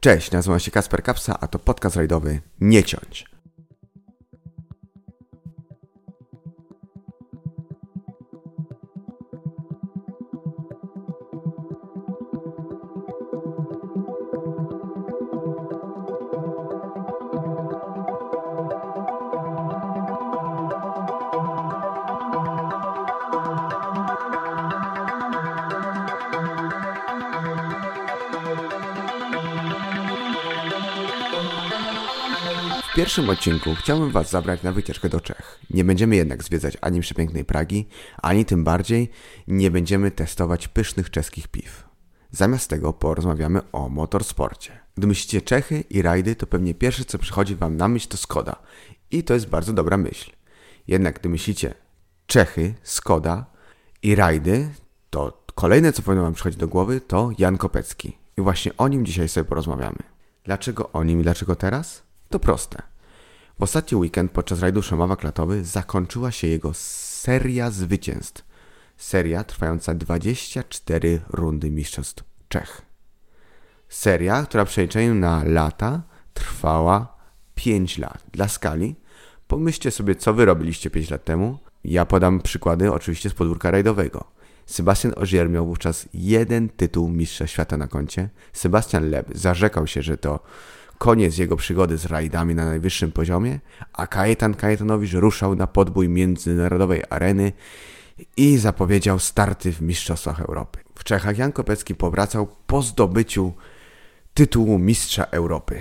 Cześć, nazywam się Kasper Kapsa, a to podcast rajdowy Nie Ciąć. W pierwszym odcinku chciałbym Was zabrać na wycieczkę do Czech. Nie będziemy jednak zwiedzać ani przepięknej Pragi, ani tym bardziej nie będziemy testować pysznych czeskich piw. Zamiast tego porozmawiamy o motorsporcie. Gdy myślicie Czechy i rajdy, to pewnie pierwsze co przychodzi Wam na myśl to Skoda. I to jest bardzo dobra myśl. Jednak gdy myślicie Czechy, Skoda i rajdy, to kolejne co powinno Wam przychodzić do głowy to Jan Kopecki. I właśnie o nim dzisiaj sobie porozmawiamy. Dlaczego o nim i dlaczego teraz? To proste. W ostatni weekend podczas rajdu Szomawa Klatowy zakończyła się jego seria zwycięstw. Seria trwająca 24 rundy mistrzostw Czech. Seria, która w przeliczeniu na lata trwała 5 lat. Dla skali, pomyślcie sobie, co wy robiliście 5 lat temu. Ja podam przykłady oczywiście z podwórka rajdowego. Sebastian Ogier miał wówczas jeden tytuł mistrza świata na koncie. Sebastian Leb zarzekał się, że to koniec jego przygody z rajdami na najwyższym poziomie, a Kajetan Kajetanowicz ruszał na podbój międzynarodowej areny i zapowiedział starty w Mistrzostwach Europy. W Czechach Jan Kopecki powracał po zdobyciu tytułu Mistrza Europy.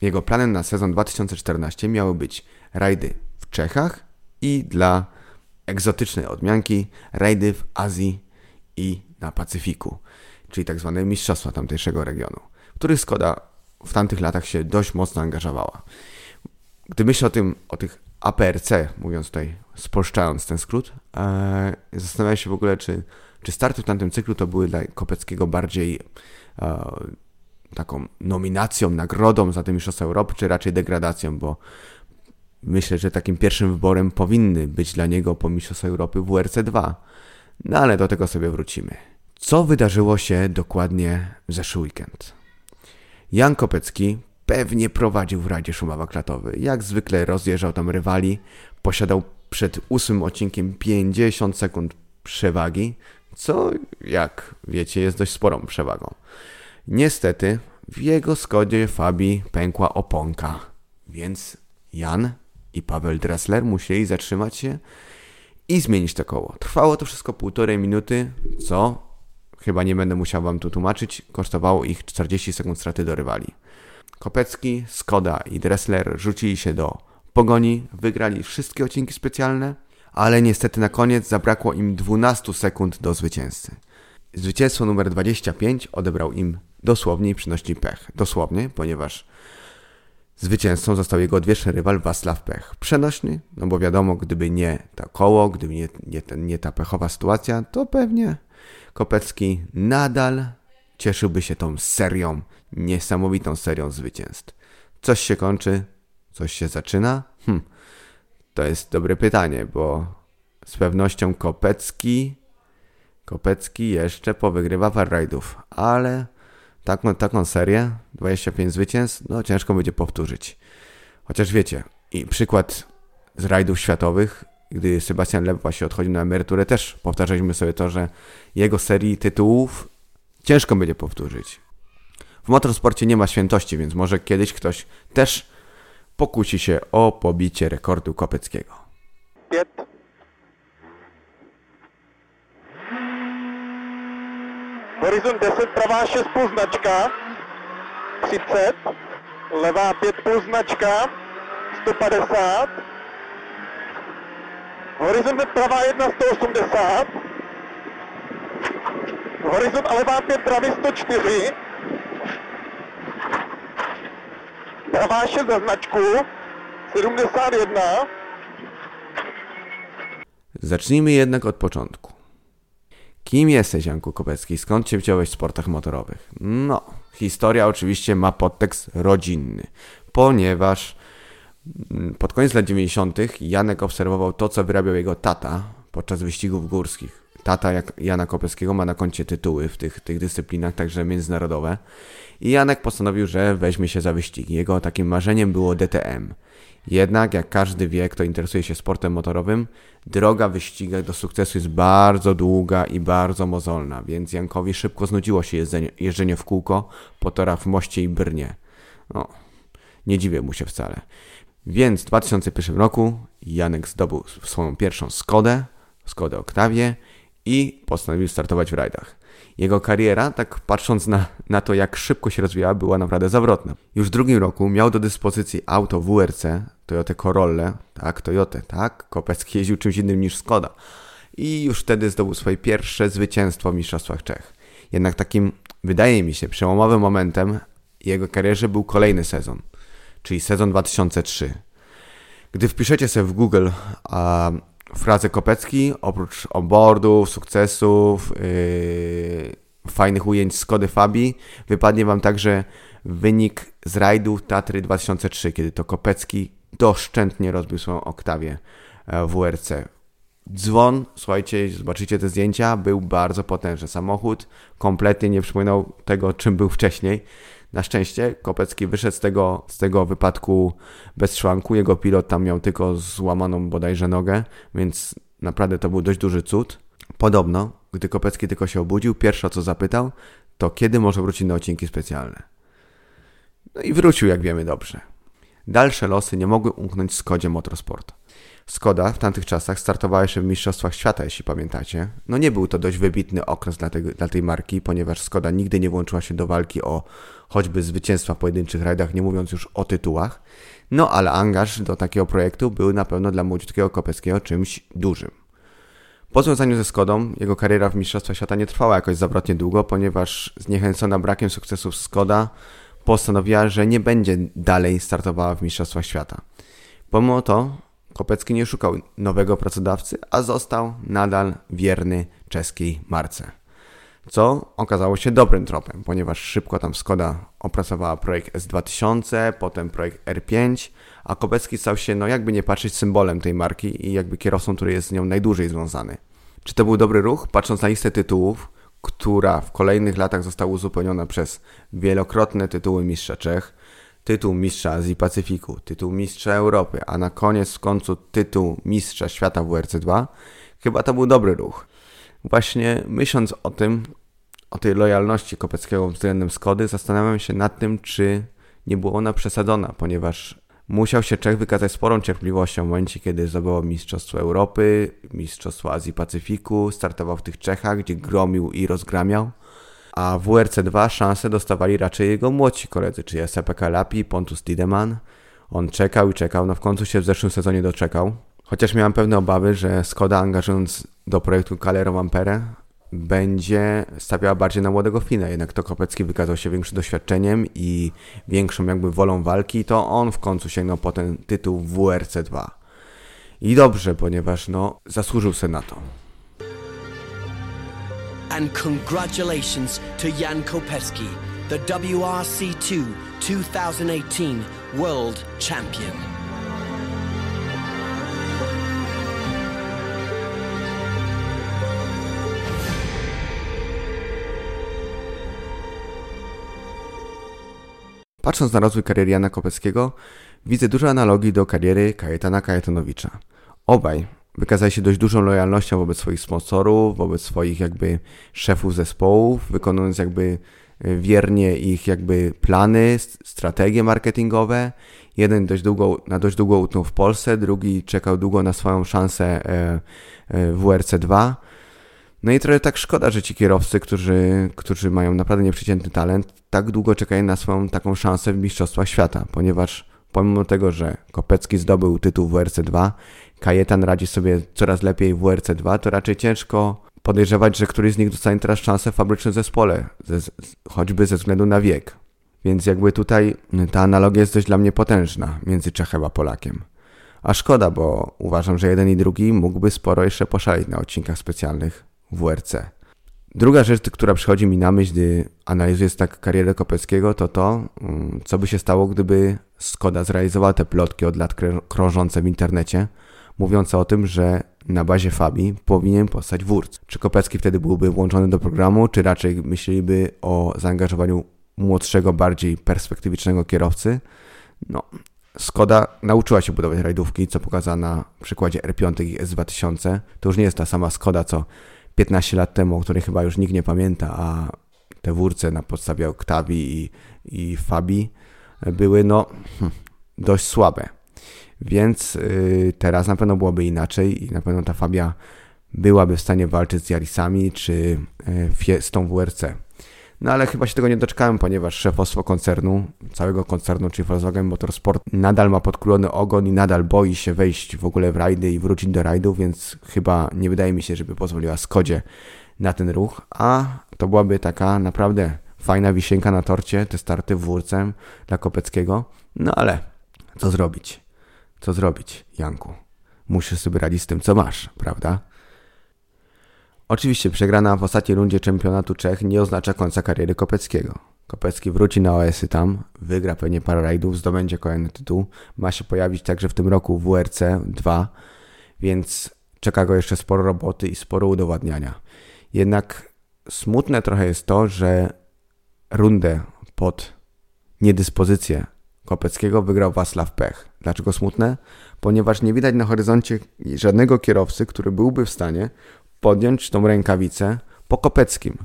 Jego planem na sezon 2014 miały być rajdy w Czechach i dla egzotycznej odmianki rajdy w Azji i na Pacyfiku, czyli tak zwane mistrzostwa tamtejszego regionu, których Skoda w tamtych latach się dość mocno angażowała. Gdy myślę o tym, o tych APRC, mówiąc tutaj, spolszczając ten skrót, e, zastanawiam się w ogóle, czy, czy starty w tamtym cyklu to były dla Kopeckiego bardziej e, taką nominacją, nagrodą za te Mistrzostwa Europy, czy raczej degradacją, bo myślę, że takim pierwszym wyborem powinny być dla niego po Mistrzostwach Europy WRC2. No ale do tego sobie wrócimy. Co wydarzyło się dokładnie w zeszły weekend? Jan Kopecki pewnie prowadził w Radzie Szumawa Klatowy. Jak zwykle rozjeżdżał tam rywali, posiadał przed ósmym odcinkiem 50 sekund przewagi, co, jak wiecie, jest dość sporą przewagą. Niestety w jego Skodzie Fabi pękła oponka, więc Jan i Paweł Dressler musieli zatrzymać się i zmienić to koło. Trwało to wszystko półtorej minuty, co chyba nie będę musiał wam tu tłumaczyć, kosztowało ich 40 sekund straty do rywali. Kopecki, Skoda i Dressler rzucili się do pogoni, wygrali wszystkie odcinki specjalne, ale niestety na koniec zabrakło im 12 sekund do zwycięzcy. Zwycięstwo numer 25 odebrał im dosłownie i przynośni pech. Dosłownie, ponieważ zwycięzcą został jego odwieczny rywal Waslaw Pech. Przenośny, no bo wiadomo, gdyby nie to koło, gdyby nie, nie, nie ta pechowa sytuacja, to pewnie Kopecki nadal cieszyłby się tą serią, niesamowitą serią zwycięstw. Coś się kończy, coś się zaczyna? Hm, to jest dobre pytanie, bo z pewnością Kopecki, Kopecki jeszcze powygrywa par rajdów, ale taką, taką serię, 25 zwycięstw, no ciężko będzie powtórzyć. Chociaż wiecie, i przykład z rajdów światowych, gdy Sebastian Loeb właśnie odchodził na emeryturę, też powtarzaliśmy sobie to, że jego serii tytułów ciężko będzie powtórzyć. W motorsporcie nie ma świętości, więc może kiedyś ktoś też pokusi się o pobicie rekordu Kopeckiego. Pět. Horizont 10, pravá 6 plus značka. 30. Levá 5 plus značka. 150. Horizont pravá 1, 180. Horizont a levá 5 pravý 104. Pravá 6 za značku. 71. Zacznijmy jednak od początku. Kim jesteś, Janku Kopecki? Skąd cię wziąłeś w sportach motorowych? No, historia oczywiście ma podtekst rodzinny, ponieważ pod koniec lat 90. Janek obserwował to, co wyrabiał jego tata podczas wyścigów górskich. tata jak Jana Kopeckiego ma na koncie tytuły w tych, tych dyscyplinach, także międzynarodowe. I Janek postanowił, że weźmie się za wyścigi. Jego takim marzeniem było DTM. Jednak, jak każdy wie, kto interesuje się sportem motorowym, droga w wyścigach do sukcesu jest bardzo długa i bardzo mozolna, więc Jankowi szybko znudziło się jeżdżenie, jeżdżenie w kółko po torach w Moście i Brnie. No, nie dziwię mu się wcale. Więc w 2001 roku Janek zdobył swoją pierwszą Skodę, Skodę Octavie i postanowił startować w rajdach. Jego kariera, tak patrząc na, na to, jak szybko się rozwijała, była naprawdę zawrotna. Już w drugim roku miał do dyspozycji auto WRC, Toyota Corolla, tak, Toyota, tak, Kopecki jeździł czymś innym niż Skoda. I już wtedy zdobył swoje pierwsze zwycięstwo w Mistrzostwach Czech. Jednak takim, wydaje mi się, przełomowym momentem jego karierze był kolejny sezon, czyli sezon 2003. Gdy wpiszecie sobie w Google a, frazę Kopecki, oprócz onboardów, sukcesów, yy, fajnych ujęć Skody Fabi, wypadnie Wam także wynik z rajdu Tatry 2003, kiedy to Kopecki doszczętnie rozbił swoją oktawię e, WRC. Dzwon, słuchajcie, zobaczycie te zdjęcia, był bardzo potężny. Samochód kompletnie nie przypominał tego, czym był wcześniej. Na szczęście Kopecki wyszedł z tego, z tego wypadku bez szwanku. Jego pilot tam miał tylko złamaną bodajże nogę, więc naprawdę to był dość duży cud. Podobno, gdy Kopecki tylko się obudził, pierwsze co zapytał, to kiedy może wrócić na odcinki specjalne. No i wrócił, jak wiemy dobrze. Dalsze losy nie mogły umknąć Skodzie Motorsport. Skoda w tamtych czasach startowała jeszcze w Mistrzostwach Świata, jeśli pamiętacie. No nie był to dość wybitny okres dla, dla tej marki, ponieważ Skoda nigdy nie włączyła się do walki o choćby zwycięstwa w pojedynczych rajdach, nie mówiąc już o tytułach. No ale angaż do takiego projektu był na pewno dla młodziutkiego Kopeckiego czymś dużym. Po związaniu ze Skodą jego kariera w Mistrzostwach Świata nie trwała jakoś zawrotnie długo, ponieważ zniechęcona brakiem sukcesów Skoda postanowiła, że nie będzie dalej startowała w Mistrzostwach Świata. Pomimo to Kopecki nie szukał nowego pracodawcy, a został nadal wierny czeskiej marce. Co okazało się dobrym tropem, ponieważ szybko tam Skoda opracowała projekt S2000, potem projekt R5, a Kopecki stał się, no jakby nie patrzeć, symbolem tej marki i jakby kierowcą, który jest z nią najdłużej związany. Czy to był dobry ruch? Patrząc na listę tytułów, która w kolejnych latach została uzupełniona przez wielokrotne tytuły mistrza Czech, tytuł mistrza Azji Pacyfiku, tytuł mistrza Europy, a na koniec w końcu tytuł mistrza świata w WRC2, chyba to był dobry ruch. Właśnie myśląc o tym, o tej lojalności Kopeckiego względem Skody, zastanawiam się nad tym, czy nie była ona przesadzona, ponieważ musiał się Czech wykazać sporą cierpliwością w momencie, kiedy zdobyło Mistrzostwo Europy, Mistrzostwo Azji Pacyfiku, startował w tych Czechach, gdzie gromił i rozgramiał a w WRC2 szansę dostawali raczej jego młodsi koledzy, czyli SPK Lapi, Pontus Tiedemann. On czekał i czekał, no w końcu się w zeszłym sezonie doczekał. Chociaż miałem pewne obawy, że Skoda angażując do projektu Calero Ampere będzie stawiała bardziej na młodego Fina, jednak to Kopecki wykazał się większym doświadczeniem i większą jakby wolą walki, to on w końcu sięgnął po ten tytuł WRC2. I dobrze, ponieważ no zasłużył sobie na to. And congratulations to Jan Kopeski, the WRC2 2018 World Champion. Patrząc na rozwój kariery Jana Kopeckiego, widzę dużo analogii do kariery Kajetana Kajetanowicza. Obaj wykazali się dość dużą lojalnością wobec swoich sponsorów, wobec swoich jakby szefów zespołów, wykonując jakby e, wiernie ich jakby plany, strategie marketingowe. Jeden dość długo, na dość długo utknął w Polsce, drugi czekał długo na swoją szansę e, e, w WRC2. No i trochę tak szkoda, że ci kierowcy, którzy, którzy mają naprawdę nieprzeciętny talent, tak długo czekają na swoją taką szansę w Mistrzostwach Świata, ponieważ pomimo tego, że Kopecki zdobył tytuł w WRC2, Kajetan radzi sobie coraz lepiej w WRC2, to raczej ciężko podejrzewać, że któryś z nich dostanie teraz szansę w fabrycznym zespole, ze, choćby ze względu na wiek. Więc jakby tutaj ta analogia jest dość dla mnie potężna między Czechem a Polakiem. A szkoda, bo uważam, że jeden i drugi mógłby sporo jeszcze poszaleć na odcinkach specjalnych w WRC. Druga rzecz, która przychodzi mi na myśl, gdy analizuję tak karierę Kopeckiego, to to, mm, co by się stało, gdyby Skoda zrealizowała te plotki od lat krążące w internecie, mówiące o tym, że na bazie Fabii powinien powstać Wurz. Czy Kopecki wtedy byłby włączony do programu, czy raczej myśleliby o zaangażowaniu młodszego, bardziej perspektywicznego kierowcy? No, Skoda nauczyła się budować rajdówki, co pokazała na przykładzie R5 i S2000. To już nie jest ta sama Skoda, co 15 lat temu, o której chyba już nikt nie pamięta, a te wórce na podstawie Octavii i, i Fabii były no hm, dość słabe. Więc yy, teraz na pewno byłoby inaczej i na pewno ta Fabia byłaby w stanie walczyć z Yarisami czy yy, z tą WRC. No ale chyba się tego nie doczekałem, ponieważ szefostwo koncernu, całego koncernu, czyli Volkswagen Motorsport, nadal ma podkulony ogon i nadal boi się wejść w ogóle w rajdy i wrócić do rajdu, więc chyba nie wydaje mi się, żeby pozwoliła Skodzie na ten ruch, a to byłaby taka naprawdę fajna wisienka na torcie, te starty wórcem dla Kopeckiego. No ale co zrobić? Co zrobić, Janku? Musisz sobie radzić z tym, co masz, prawda? Oczywiście przegrana w ostatniej rundzie czempionatu Czech nie oznacza końca kariery Kopeckiego. Kopecki wróci na OS-y tam, wygra pewnie parę rajdów, zdobędzie kolejny tytuł. Ma się pojawić także w tym roku w WRC 2, więc czeka go jeszcze sporo roboty i sporo udowadniania. Jednak smutne trochę jest to, że rundę pod niedyspozycję Kopeckiego wygrał Wacław Pech. Dlaczego smutne? Ponieważ nie widać na horyzoncie żadnego kierowcy, który byłby w stanie podjąć tą rękawicę po Kopeckim.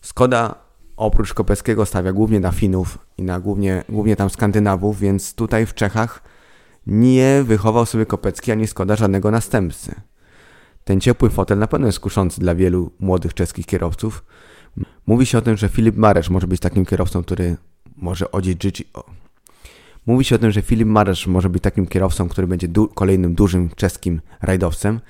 Skoda oprócz Kopeckiego stawia głównie na Finów i na głównie, głównie tam Skandynawów, więc tutaj w Czechach nie wychował sobie Kopecki ani Skoda żadnego następcy. Ten ciepły fotel na pewno jest kuszący dla wielu młodych czeskich kierowców. Mówi się o tym, że Filip Maresz może być takim kierowcą, który może odziedziczyć... Mówi się o tym, że Filip Maresz może być takim kierowcą, który będzie du kolejnym dużym czeskim rajdowcem.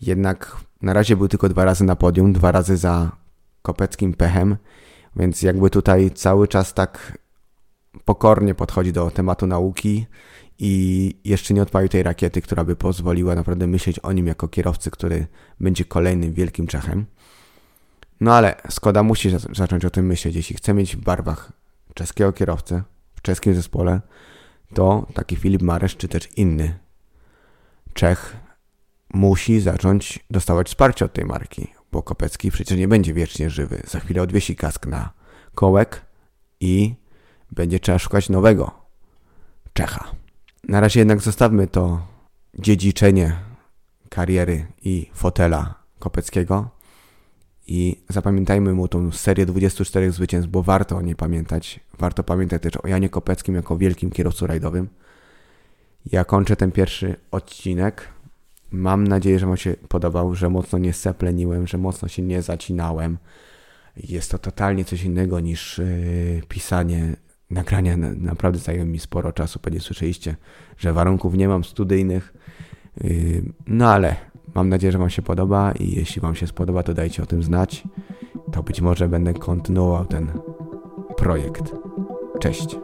Jednak na razie był tylko dwa razy na podium, dwa razy za kopeckim pechem, więc jakby tutaj cały czas tak pokornie podchodzi do tematu nauki i jeszcze nie odpalił tej rakiety, która by pozwoliła naprawdę myśleć o nim jako kierowcy, który będzie kolejnym wielkim Czechem. No ale Skoda musi zacząć o tym myśleć. Jeśli chce mieć w barwach czeskiego kierowcę w czeskim zespole, to taki Filip Maresz czy też inny Czech musi zacząć dostawać wsparcie od tej marki, bo Kopecki przecież nie będzie wiecznie żywy. Za chwilę odwiesi kask na kołek i będzie trzeba szukać nowego Czecha. Na razie jednak zostawmy to dziedziczenie kariery i fotela Kopeckiego i zapamiętajmy mu tą serię 24 zwycięstw, bo warto o niej pamiętać. Warto pamiętać też o Janie Kopeckim jako wielkim kierowcu rajdowym. Ja kończę ten pierwszy odcinek Mam nadzieję, że Wam się podobał, że mocno nie sepleniłem, że mocno się nie zacinałem. Jest to totalnie coś innego niż yy, pisanie. Nagrania naprawdę zajęły mi sporo czasu, pewnie słyszeliście, że warunków nie mam studyjnych. Yy, no ale mam nadzieję, że Wam się podoba i jeśli Wam się spodoba, to dajcie o tym znać. To być może będę kontynuował ten projekt. Cześć.